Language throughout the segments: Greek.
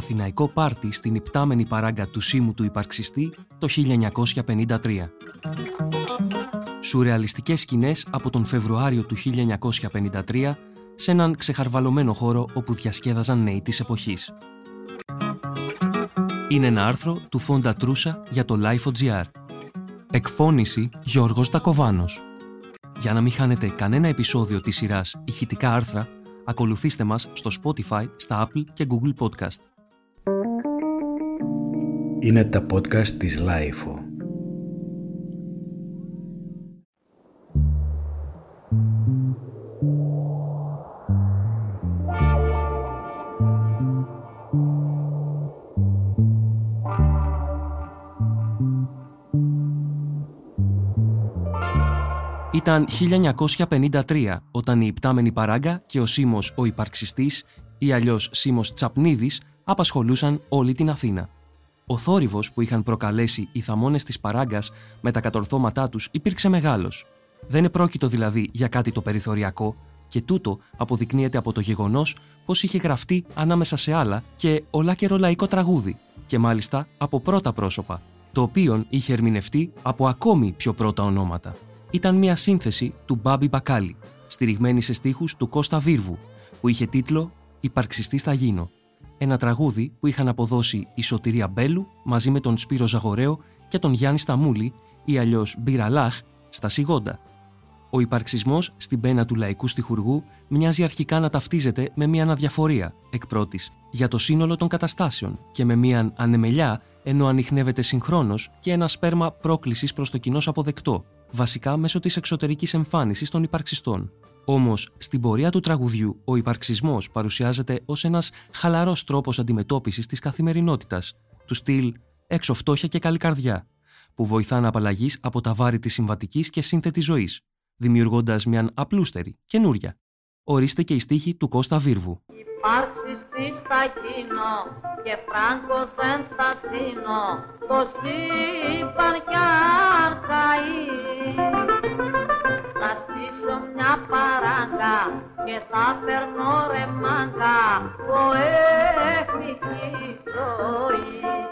αθηναϊκό πάρτι στην υπτάμενη παράγκα του Σίμου του υπαρξιστή το 1953. Σουρεαλιστικές σκηνές από τον Φεβρουάριο του 1953 σε έναν ξεχαρβαλωμένο χώρο όπου διασκέδαζαν νέοι της εποχής. Είναι ένα άρθρο του Φόντα Τρούσα για το Life.gr. Εκφώνηση Γιώργος Τακοβάνος. Για να μην χάνετε κανένα επεισόδιο της σειράς ηχητικά άρθρα, ακολουθήστε μας στο Spotify, στα Apple και Google Podcast. Είναι τα podcast της Lifeo. Ήταν 1953 όταν η υπτάμενη παράγκα και ο Σίμος ο υπαρξιστής ή αλλιώς Σίμος Τσαπνίδης απασχολούσαν όλη την Αθήνα. Ο θόρυβος που είχαν προκαλέσει οι θαμώνες της παράγκας με τα κατορθώματά τους υπήρξε μεγάλος. Δεν επρόκειτο δηλαδή για κάτι το περιθωριακό και τούτο αποδεικνύεται από το γεγονός πως είχε γραφτεί ανάμεσα σε άλλα και ολάκερο λαϊκό τραγούδι και μάλιστα από πρώτα πρόσωπα, το οποίο είχε ερμηνευτεί από ακόμη πιο πρώτα ονόματα ήταν μια σύνθεση του Μπάμπι Μπακάλι, στηριγμένη σε στίχους του Κώστα Βίρβου, που είχε τίτλο «Υπαρξιστής θα γίνω». Ένα τραγούδι που είχαν αποδώσει η Σωτηρία Μπέλου μαζί με τον Σπύρο Ζαγορέο και τον Γιάννη Σταμούλη ή αλλιώς Μπυραλάχ στα Σιγόντα. Ο υπαρξισμός στην πένα του λαϊκού στιχουργού μοιάζει αρχικά να ταυτίζεται με μια αναδιαφορία εκ πρώτης, για το σύνολο των καταστάσεων και με μια ανεμελιά ενώ ανοιχνεύεται συγχρόνως και ένα σπέρμα πρόκλησης προς το κοινός αποδεκτό, βασικά μέσω της εξωτερικής εμφάνισης των υπαρξιστών. Όμως, στην πορεία του τραγουδιού, ο υπαρξισμός παρουσιάζεται ως ένας χαλαρός τρόπος αντιμετώπισης της καθημερινότητας, του στυλ έξω φτώχεια και καλή καρδιά, που βοηθά να απαλλαγείς από τα βάρη της συμβατικής και σύνθετη ζωής, δημιουργώντας μια απλούστερη, καινούρια. Ορίστε και η στίχη του Κώστα Βίρβου. Υπάρξεις στη στα κοινό και φράγκος δεν θα δίνω το σύμπαν κι αρκαεί να στήσω μια παράγκα και θα περνώ ρε μάγκα εθνική ζωή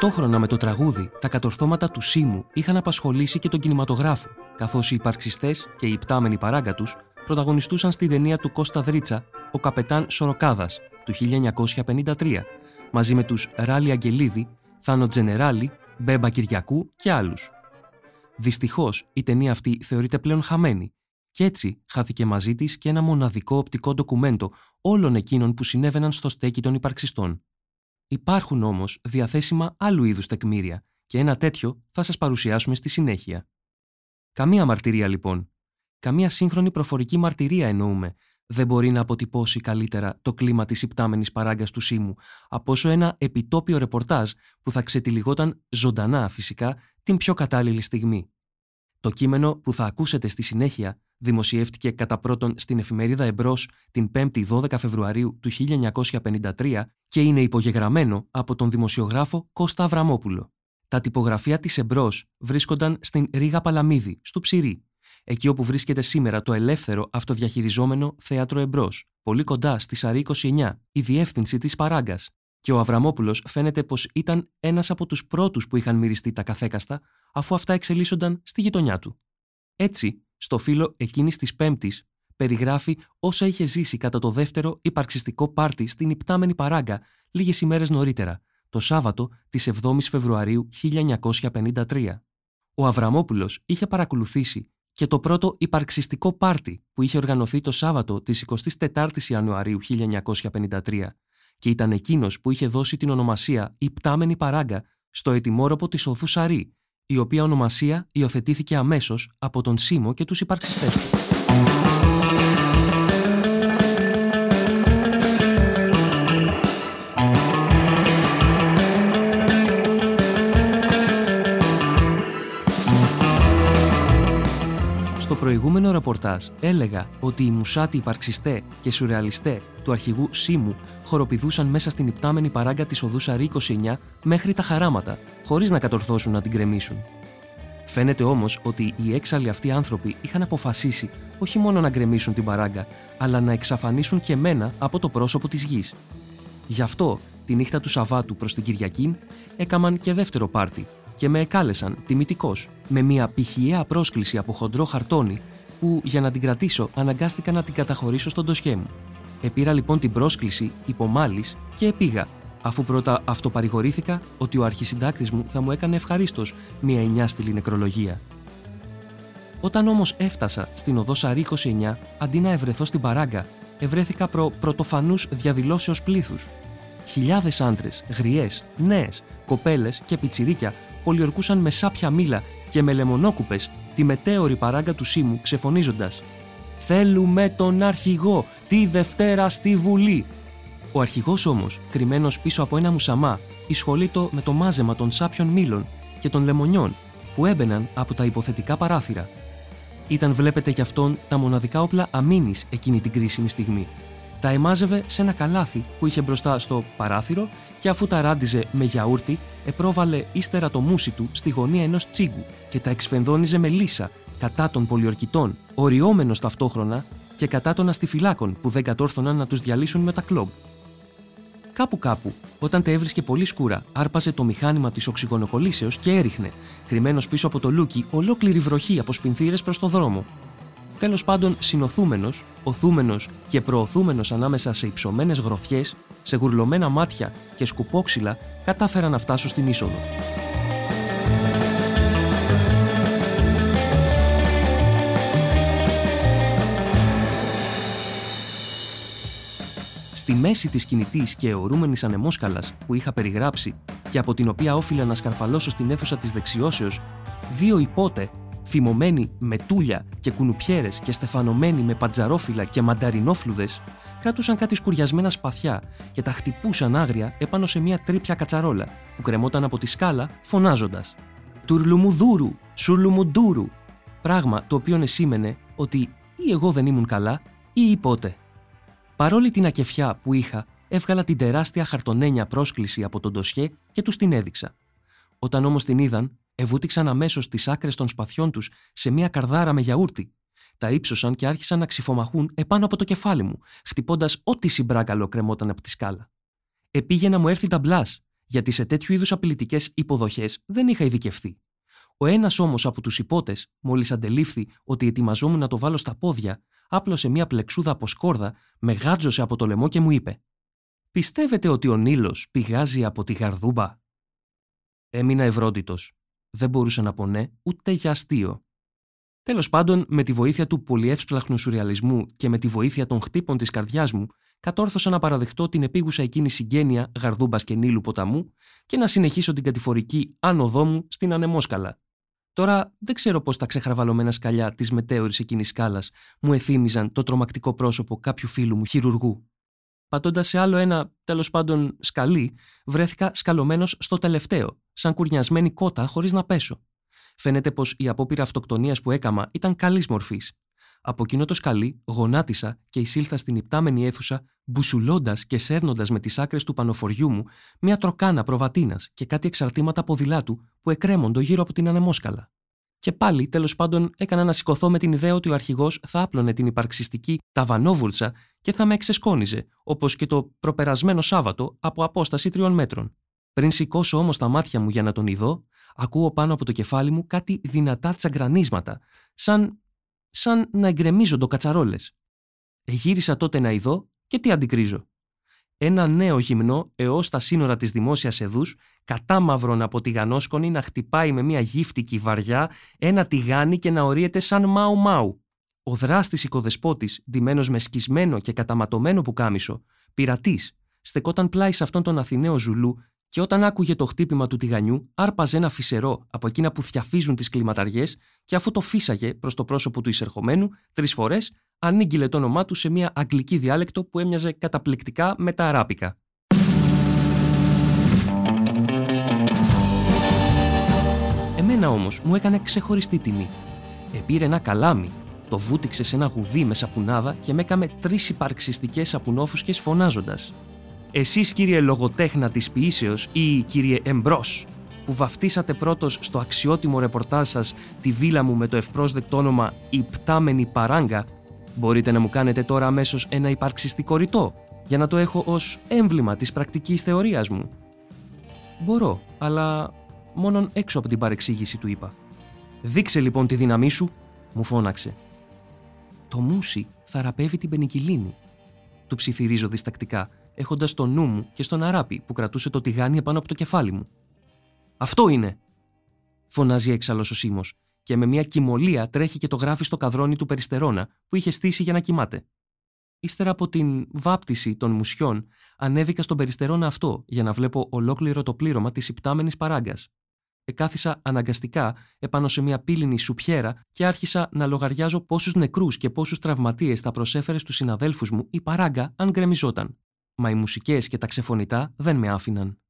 Ταυτόχρονα με το τραγούδι, τα κατορθώματα του Σίμου είχαν απασχολήσει και τον κινηματογράφο, καθώς οι υπαρξιστές και οι υπτάμενοι παράγκα του πρωταγωνιστούσαν στη ταινία του Κώστα Δρίτσα, Ο Καπετάν Σοροκάδας του 1953, μαζί με τους Ράλι Αγγελίδη, Θάνο Τζενεράλη, Μπέμπα Κυριακού και άλλους. Δυστυχώς, η ταινία αυτή θεωρείται πλέον χαμένη, και έτσι χάθηκε μαζί της και ένα μοναδικό οπτικό ντοκουμέντο όλων εκείνων που συνέβαιναν στο στέκι των υπαρξιστών. Υπάρχουν όμως διαθέσιμα άλλου είδους τεκμήρια και ένα τέτοιο θα σας παρουσιάσουμε στη συνέχεια. Καμία μαρτυρία λοιπόν, καμία σύγχρονη προφορική μαρτυρία εννοούμε, δεν μπορεί να αποτυπώσει καλύτερα το κλίμα της υπτάμενης παράγκας του Σίμου από όσο ένα επιτόπιο ρεπορτάζ που θα ξετυλιγόταν ζωντανά φυσικά την πιο κατάλληλη στιγμή. Το κείμενο που θα ακούσετε στη συνέχεια δημοσιεύτηκε κατά πρώτον στην εφημερίδα Εμπρός την 5η 12 Φεβρουαρίου του 1953 και είναι υπογεγραμμένο από τον δημοσιογράφο Κώστα Αβραμόπουλο. Τα τυπογραφεία της Εμπρός βρίσκονταν στην Ρίγα Παλαμίδη, στο Ψηρή, εκεί όπου βρίσκεται σήμερα το ελεύθερο αυτοδιαχειριζόμενο Θέατρο Εμπρός, πολύ κοντά στη Σαρή 29, η διεύθυνση της Παράγκας. Και ο Αβραμόπουλος φαίνεται πως ήταν ένας από τους πρώτους που είχαν μυριστεί τα καθέκαστα, αφού αυτά εξελίσσονταν στη γειτονιά του. Έτσι, στο φύλλο εκείνης της Πέμπτης, περιγράφει όσα είχε ζήσει κατά το δεύτερο υπαρξιστικό πάρτι στην υπτάμενη παράγκα λίγες ημέρες νωρίτερα, το Σάββατο της 7η Φεβρουαρίου 1953. Ο Αβραμόπουλος είχε παρακολουθήσει και το πρώτο υπαρξιστικό πάρτι που είχε οργανωθεί το Σάββατο της 24η Ιανουαρίου 1953 και ήταν εκείνος που είχε δώσει την ονομασία «Υπτάμενη παράγκα» στο ετοιμόροπο της οδού Σαρή, η οποία ονομασία υιοθετήθηκε αμέσως από τον Σίμο και τους υπαρξιστές του. Προηγούμενο ρεπορτάζ έλεγα ότι οι μουσάτοι υπαρξιστέ και σουρεαλιστέ του αρχηγού Σίμου χοροπηδούσαν μέσα στην υπτάμενη παράγκα της οδού Σαρή 29 μέχρι τα χαράματα, χωρίς να κατορθώσουν να την κρεμίσουν. Φαίνεται όμως ότι οι έξαλλοι αυτοί άνθρωποι είχαν αποφασίσει όχι μόνο να γκρεμίσουν την παράγκα, αλλά να εξαφανίσουν και μένα από το πρόσωπο της γης. Γι' αυτό, τη νύχτα του Σαββάτου προς την Κυριακή, έκαμαν και δεύτερο πάρτι και με εκάλεσαν τιμητικώ με μια πηχιαία πρόσκληση από χοντρό χαρτόνι που για να την κρατήσω αναγκάστηκα να την καταχωρήσω στον τοσχέ μου. Επήρα λοιπόν την πρόσκληση υπομάλη και επήγα, αφού πρώτα αυτοπαρηγορήθηκα ότι ο αρχισυντάκτης μου θα μου έκανε ευχαρίστως μια εννιάστηλη νεκρολογία. Όταν όμως έφτασα στην οδό Σαρή 29, αντί να ευρεθώ στην παράγκα, ευρέθηκα προ πρωτοφανούς διαδηλώσεως πλήθους. Χιλιάδες άντρες, γριές, νέες, κοπέλες και πιτσιρίκια πολιορκούσαν με σάπια μήλα και με λεμονόκουπες τη μετέωρη παράγκα του Σίμου ξεφωνίζοντας «Θέλουμε τον αρχηγό, τη Δευτέρα στη Βουλή». Ο αρχηγός όμως, κρυμμένος πίσω από ένα μουσαμά, εισχολείτο με το μάζεμα των σάπιων μήλων και των λεμονιών που έμπαιναν από τα υποθετικά παράθυρα. Ήταν βλέπετε κι αυτόν τα μοναδικά όπλα αμήνης εκείνη την κρίσιμη στιγμή τα εμάζευε σε ένα καλάθι που είχε μπροστά στο παράθυρο και αφού τα ράντιζε με γιαούρτι, επρόβαλε ύστερα το μουσι του στη γωνία ενός τσίγκου και τα εξφενδόνιζε με λύσα κατά των πολιορκητών, οριόμενος ταυτόχρονα και κατά των αστιφυλάκων που δεν κατόρθωναν να τους διαλύσουν με τα κλόμπ. Κάπου κάπου, όταν τα έβρισκε πολύ σκούρα, άρπαζε το μηχάνημα της οξυγονοκολλήσεως και έριχνε, κρυμμένος πίσω από το λούκι, ολόκληρη βροχή από σπινθήρε προς το δρόμο, Τέλος πάντων, συνοθούμενος, οθούμενος και προωθούμενος ανάμεσα σε υψωμένες γροθιές, σε γουρλωμένα μάτια και σκουπόξυλα, κατάφερα να φτάσω στην είσοδο. Στη μέση της κινητής και αιωρούμενης ανεμόσκαλας που είχα περιγράψει και από την οποία όφιλα να σκαρφαλώσω στην αίθουσα της δεξιώσεως, δύο υπότε φημωμένοι με τούλια και κουνουπιέρες και στεφανωμένοι με παντζαρόφυλλα και μανταρινόφλουδες, κράτουσαν κάτι σκουριασμένα σπαθιά και τα χτυπούσαν άγρια επάνω σε μια τρίπια κατσαρόλα που κρεμόταν από τη σκάλα φωνάζοντας Τουρλουμουδούρου, σουρλουμουντούρου. Πράγμα το οποίο εσήμενε ότι ή εγώ δεν ήμουν καλά ή πότε. Παρόλη την ακεφιά που είχα, έβγαλα την τεράστια χαρτονένια πρόσκληση από τον ντοσιέ και τους την έδειξα. Όταν όμως την είδαν, Εβούτηξαν αμέσως τις άκρες των σπαθιών τους σε μια καρδάρα με γιαούρτι. Τα ύψωσαν και άρχισαν να ξυφομαχούν επάνω από το κεφάλι μου, χτυπώντας ό,τι συμπράκαλο κρεμόταν από τη σκάλα. Επήγε να μου έρθει τα μπλάς, γιατί σε τέτοιου είδους απειλητικές υποδοχές δεν είχα ειδικευθεί. Ο ένας όμως από τους υπότες, μόλις αντελήφθη ότι ετοιμαζόμουν να το βάλω στα πόδια, άπλωσε μια πλεξούδα από σκόρδα, με γάτζωσε από το λαιμό και μου είπε: Πιστεύετε ότι ο Νίλος πηγάζει από τη γαρδούμπα; Έμεινα ευρόντιτο δεν μπορούσα να πω ναι ούτε για αστείο. Τέλος πάντων, με τη βοήθεια του πολυεύσπλαχνου σουρεαλισμού και με τη βοήθεια των χτύπων της καρδιάς μου, κατόρθωσα να παραδεχτώ την επίγουσα εκείνη συγγένεια γαρδούμπας και νήλου ποταμού και να συνεχίσω την κατηφορική άνοδό μου στην ανεμόσκαλα. Τώρα δεν ξέρω πώς τα ξεχραβαλωμένα σκαλιά της μετέωρης εκείνης σκάλας μου εθύμιζαν το τρομακτικό πρόσωπο κάποιου φίλου μου χειρουργού. Πατώντας σε άλλο ένα, τέλος πάντων, σκαλί, βρέθηκα σκαλωμένος στο τελευταίο, σαν κουρνιασμένη κότα χωρίς να πέσω. Φαίνεται πως η απόπειρα αυτοκτονίας που έκαμα ήταν καλής μορφής. Από εκείνο το σκαλί γονάτισα και εισήλθα στην υπτάμενη αίθουσα, μπουσουλώντας και σέρνοντας με τις άκρες του πανοφοριού μου μια τροκάνα προβατίνας και κάτι εξαρτήματα ποδηλάτου που εκρέμοντο γύρω από την ανεμόσκαλα. Και πάλι, τέλος πάντων, έκανα να σηκωθώ με την ιδέα ότι ο αρχηγός θα άπλωνε την υπαρξιστική ταβανόβουρτσα και θα με εξεσκόνιζε, όπως και το προπερασμένο Σάββατο από απόσταση τριών μέτρων. Πριν σηκώσω όμως τα μάτια μου για να τον ειδώ, ακούω πάνω από το κεφάλι μου κάτι δυνατά τσαγκρανίσματα, σαν, σαν να εγκρεμίζονται κατσαρόλες. Εγύρισα τότε να ειδώ και τι αντικρίζω. Ένα νέο γυμνό έως τα σύνορα της δημόσιας εδούς, κατάμαυρον από τηγανόσκονη να χτυπάει με μια γύφτικη βαριά ένα τηγάνι και να ορίεται σαν μάου μάου. Ο δράστης οικοδεσπότης, ντυμένος με σκισμένο και καταματωμένο πουκάμισο, πειρατής, στεκόταν πλάι σε αυτόν τον Αθηναίο Ζουλού και όταν άκουγε το χτύπημα του τηγανιού, άρπαζε ένα φυσερό από εκείνα που θιαφίζουν τις κλιματαριές και αφού το φύσαγε προς το πρόσωπο του εισερχομένου τρεις φορές, ανήγγειλε το όνομά του σε μια αγγλική διάλεκτο που έμοιαζε καταπληκτικά με τα αράπικα. Εμένα όμως μου έκανε ξεχωριστή τιμή. Επήρε ένα καλάμι Το βούτυξε σε ένα γουδί με σαπουνάδα και με έκαμε τρεις υπαρξιστικές σαπουνόφουσκες φωνάζοντας. Εσείς, κύριε λογοτέχνα της ποιήσεως ή κύριε Εμπρός, που βαφτίσατε πρώτος στο αξιότιμο ρεπορτάζ σας τη βίλα μου με το ευπρόσδεκτο όνομα Η Πτάμενη Παράγκα, μπορείτε να μου κάνετε τώρα αμέσως ένα υπαρξιστικό ρητό για να το έχω ως έμβλημα της πρακτικής θεωρίας μου. Μπορώ, αλλά μόνον έξω από την παρεξήγηση του είπα. Δείξε λοιπόν τη δύναμή σου, μου φώναξε. Το μουσι θαραπεύει την πενικυλίνη. Του ψιθυρίζω διστακτικά, έχοντας το νου μου και στον αράπη που κρατούσε το τηγάνι επάνω από το κεφάλι μου. Αυτό είναι! Φωνάζει έξαλλος ο Σίμω και με μια κοιμωλία τρέχει και το γράφει στο καδρόνι του περιστερώνα που είχε στήσει για να κοιμάται. Ύστερα από την βάπτιση των μουσιών, ανέβηκα στον περιστερώνα αυτό για να βλέπω ολόκληρο το πλήρωμα της υπτάμενης παράγκας. Εκάθισα αναγκαστικά επάνω σε μια πύληνη σουπιέρα και άρχισα να λογαριάζω πόσους νεκρούς και πόσους τραυματίες θα προσέφερε στους συναδέλφους μου η παράγκα αν γκρεμιζόταν. Μα οι μουσικές και τα ξεφωνητά δεν με άφηναν.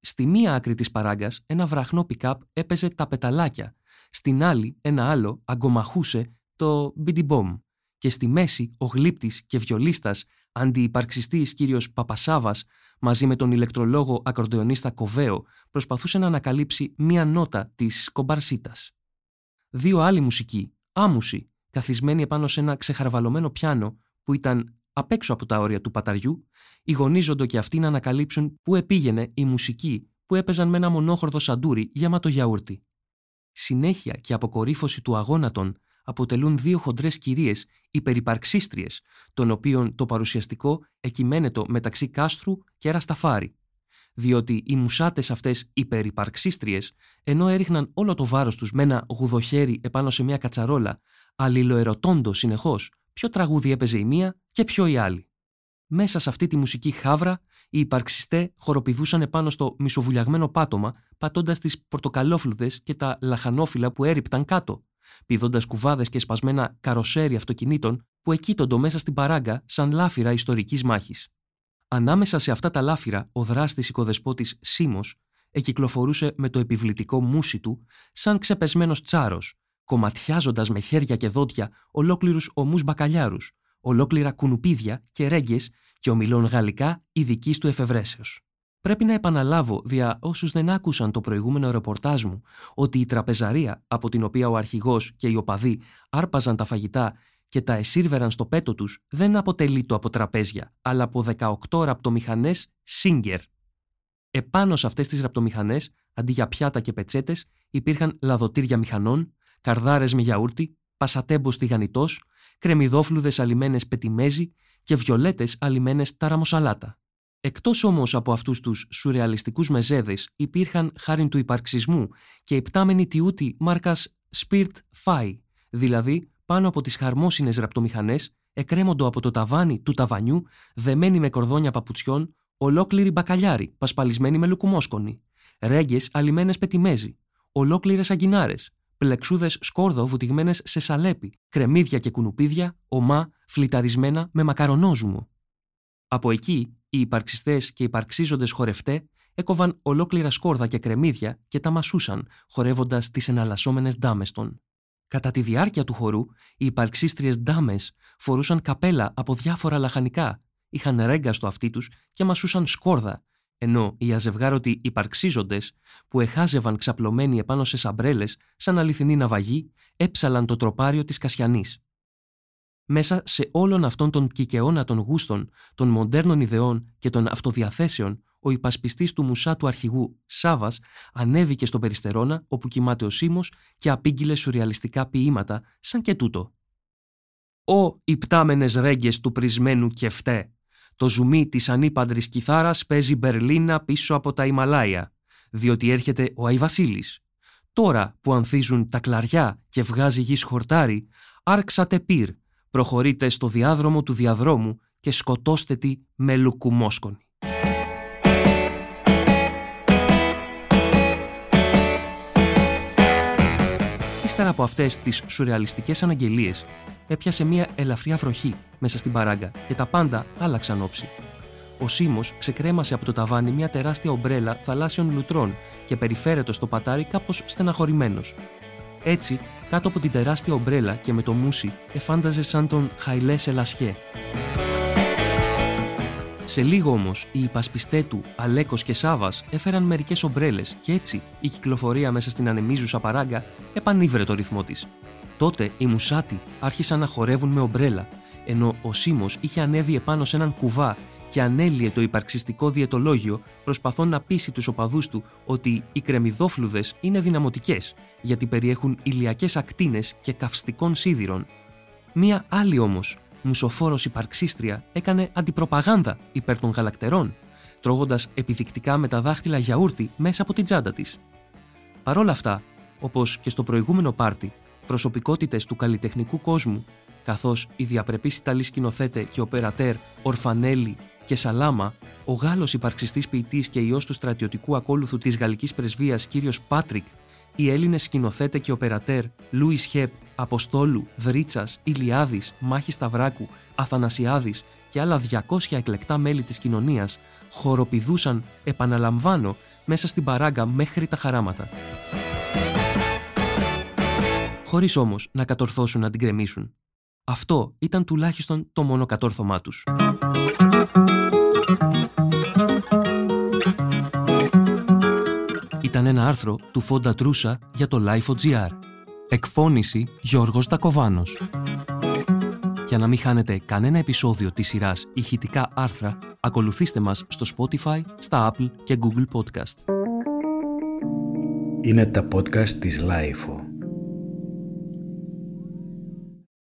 Στη μία άκρη της παράγκας ένα βραχνό πικάπ έπαιζε τα πεταλάκια, στην άλλη ένα άλλο αγκομαχούσε το μπιντιμπόμ και στη μέση ο γλύπτης και βιολίστας αντιυπαρξιστής κύριος Παπασάβας μαζί με τον ηλεκτρολόγο ακροντεονίστα Κοβέο προσπαθούσε να ανακαλύψει μία νότα της κομπαρσίτας. Δύο άλλοι μουσικοί, άμουσοι, καθισμένοι επάνω σε ένα ξεχαρβαλωμένο πιάνο που ήταν απ' έξω από τα όρια του παταριού, ηγονίζονται και αυτοί να ανακαλύψουν πού επήγαινε η μουσική που έπαιζαν με ένα μονόχορδο σαντούρι γεμάτο γιαούρτι. Συνέχεια και αποκορύφωση του αγώνατων αποτελούν δύο χοντρές κυρίες υπερυπαρξίστριε, των οποίων το παρουσιαστικό εκειμένετο μεταξύ κάστρου και ρασταφάρι. Διότι οι μουσάτες αυτές υπερυπαρξίστριε, ενώ έριχναν όλο το βάρος τους με ένα γουδοχέρι επάνω σε μια κατσαρόλα, αλληλοερωτώντος συνεχώς ποιο τραγούδι έπαιζε η μία και ποιο η άλλη. Μέσα σε αυτή τη μουσική χάβρα, οι υπαρξιστέ χοροπηδούσαν επάνω στο μισοβουλιαγμένο πάτωμα, πατώντας τις πορτοκαλόφλουδες και τα λαχανόφυλλα που έριπταν κάτω, πηδώντας κουβάδες και σπασμένα καροσέρι αυτοκινήτων που εκείτοντο μέσα στην παράγκα σαν λάφυρα ιστορικής μάχης. Ανάμεσα σε αυτά τα λάφυρα, ο δράστης οικοδεσπότης Σίμος εκυκλοφορούσε με το επιβλητικό μουσι του σαν ξεπεσμένος τσάρος, κομματιάζοντας με χέρια και δόντια ολόκληρους ομούς μπακαλιάρους, ολόκληρα κουνουπίδια και ρέγγε και ομιλών γαλλικά ειδικής του εφευρέσεως. Πρέπει να επαναλάβω δια όσους δεν άκουσαν το προηγούμενο ρεπορτάζ μου ότι η τραπεζαρία από την οποία ο αρχηγός και οι οπαδοί άρπαζαν τα φαγητά και τα εσύρβεραν στο πέτο τους δεν αποτελεί το από τραπέζια, αλλά από 18 ραπτομηχανές Singer. Επάνω σε αυτές τις ραπτομηχανές, αντί για πιάτα και πετσέτες, υπήρχαν λαδοτήρια μηχανών, καρδάρες με γιαούρτι, πασατέμπος τηγανιτός, κρεμιδόφλουδες αλιμένες πετιμέζι και βιολέτες αλιμένες ταραμοσαλάτα. Εκτός όμως από αυτούς τους σουρεαλιστικούς μεζέδες, υπήρχαν χάρη του υπαρξισμού και υπτάμενοι τιούτη μάρκας Spirit Fi, δηλαδή πάνω από τις χαρμόσυνες ραπτομηχανές, εκρέμοντο από το ταβάνι του ταβανιού, δεμένοι με κορδόνια παπουτσιών, ολόκληροι μπακαλιάροι, πασπαλισμένοι με λουκουμόσκονη, ρέγγες αλιμένε πετιμέζι, ολόκληρες αγκινάρες, πλεξούδες σκόρδο βουτυγμένες σε σαλέπι, κρεμμύδια και κουνουπίδια, ομά, φλιταρισμένα με μακαρονόζουμο. Από εκεί οι υπαρξιστές και οι υπαρξίζοντες χορευτέ έκοβαν ολόκληρα σκόρδα και κρεμμύδια και τα μασούσαν, χορεύοντας τις εναλλασσόμενες ντάμες των. Κατά τη διάρκεια του χορού, οι υπαρξίστριες ντάμες φορούσαν καπέλα από διάφορα λαχανικά, είχαν ρέγγα στο αυτί τους και μασούσαν σκόρδα, ενώ οι αζευγάρωτοι υπαρξίζοντες, που εχάζευαν ξαπλωμένοι επάνω σε σαμπρέλες σαν αληθινή ναυαγή, έψαλαν το τροπάριο της Κασιανής. Μέσα σε όλον αυτόν τον κικαιώνα των γούστων, των μοντέρνων ιδεών και των αυτοδιαθέσεων, ο υπασπιστής του μουσά του αρχηγού, Σάβας, ανέβηκε στον Περιστερώνα, όπου κοιμάται ο Σίμος και απήγγειλε σουρεαλιστικά ποίηματα, σαν και τούτο. «Ω υπτάμενες ρέγγες του πρισμένου κεφτέ, το ζουμί της ανήπαντρης κιθάρας παίζει Μπερλίνα πίσω από τα Ιμαλάια, διότι έρχεται ο Αϊβασίλης. Τώρα που ανθίζουν τα κλαριά και βγάζει γης χορτάρι, άρξατε πυρ, προχωρείτε στο διάδρομο του διαδρόμου και σκοτώστε τη με λουκουμόσκονη. Ύστερα από αυτές τις σουρεαλιστικές αναγγελίες, έπιασε μια ελαφριά βροχή μέσα στην παράγκα και τα πάντα άλλαξαν όψη. Ο Σίμος ξεκρέμασε από το ταβάνι μια τεράστια ομπρέλα θαλάσσιων λουτρών και περιφέρετος στο πατάρι κάπως στεναχωρημένος. Έτσι, κάτω από την τεράστια ομπρέλα και με το μουσι, εφάνταζε σαν τον Χαϊλέ Σελασιέ. Σε λίγο όμως, οι υπασπιστέ του, Αλέκος και Σάβας, έφεραν μερικές ομπρέλες και έτσι η κυκλοφορία μέσα στην ανεμίζουσα παράγκα επανήβρε το ρυθμό της. Τότε οι μουσάτοι άρχισαν να χορεύουν με ομπρέλα, ενώ ο Σίμω είχε ανέβει επάνω σε έναν κουβά και ανέλυε το υπαρξιστικό διαιτολόγιο, προσπαθών να πείσει τους οπαδούς του ότι οι κρεμμυδόφλουδες είναι δυναμωτικές, γιατί περιέχουν ηλιακές ακτίνες και καυστικών σίδηρων. Μία άλλη όμως, μουσοφόρος υπαρξίστρια, έκανε αντιπροπαγάνδα υπέρ των γαλακτερών, τρώγοντας επιδεικτικά με τα δάχτυλα γιαούρτι μέσα από την τσάντα της. Παρ' όλα αυτά, όπως και στο προηγούμενο πάρτι, προσωπικότητες του καλλιτεχνικού κόσμου, καθώς η διαπρεπής Ιταλής σκηνοθέτε και οπερατέρ Ορφανέλη και Σαλάμα, ο Γάλλος υπαρξιστής ποιητής και ιός του στρατιωτικού ακόλουθου της γαλλικής πρεσβείας κύριος Πάτρικ, οι Έλληνες σκηνοθέτε και οπερατέρ Λούις Χεπ, Αποστόλου, Δρίτσας, Ηλιάδης, Μάχης Σταυράκου, Αθανασιάδης και άλλα 200 εκλεκτά μέλη της κοινωνίας χοροπηδούσαν, επαναλαμβάνω, μέσα στην παράγκα μέχρι τα χαράματα. Χωρίς όμως να κατορθώσουν να την κρεμίσουν. Αυτό ήταν τουλάχιστον το μόνο κατόρθωμά τους. Ήταν ένα άρθρο του Φόντα Τρούσα για το Life.gr. Εκφώνηση Γιώργος Τακοβάνος. Για να μην χάνετε κανένα επεισόδιο της σειράς ηχητικά άρθρα, ακολουθήστε μας στο Spotify, στα Apple και Google Podcast. Είναι τα podcast της Lifeo.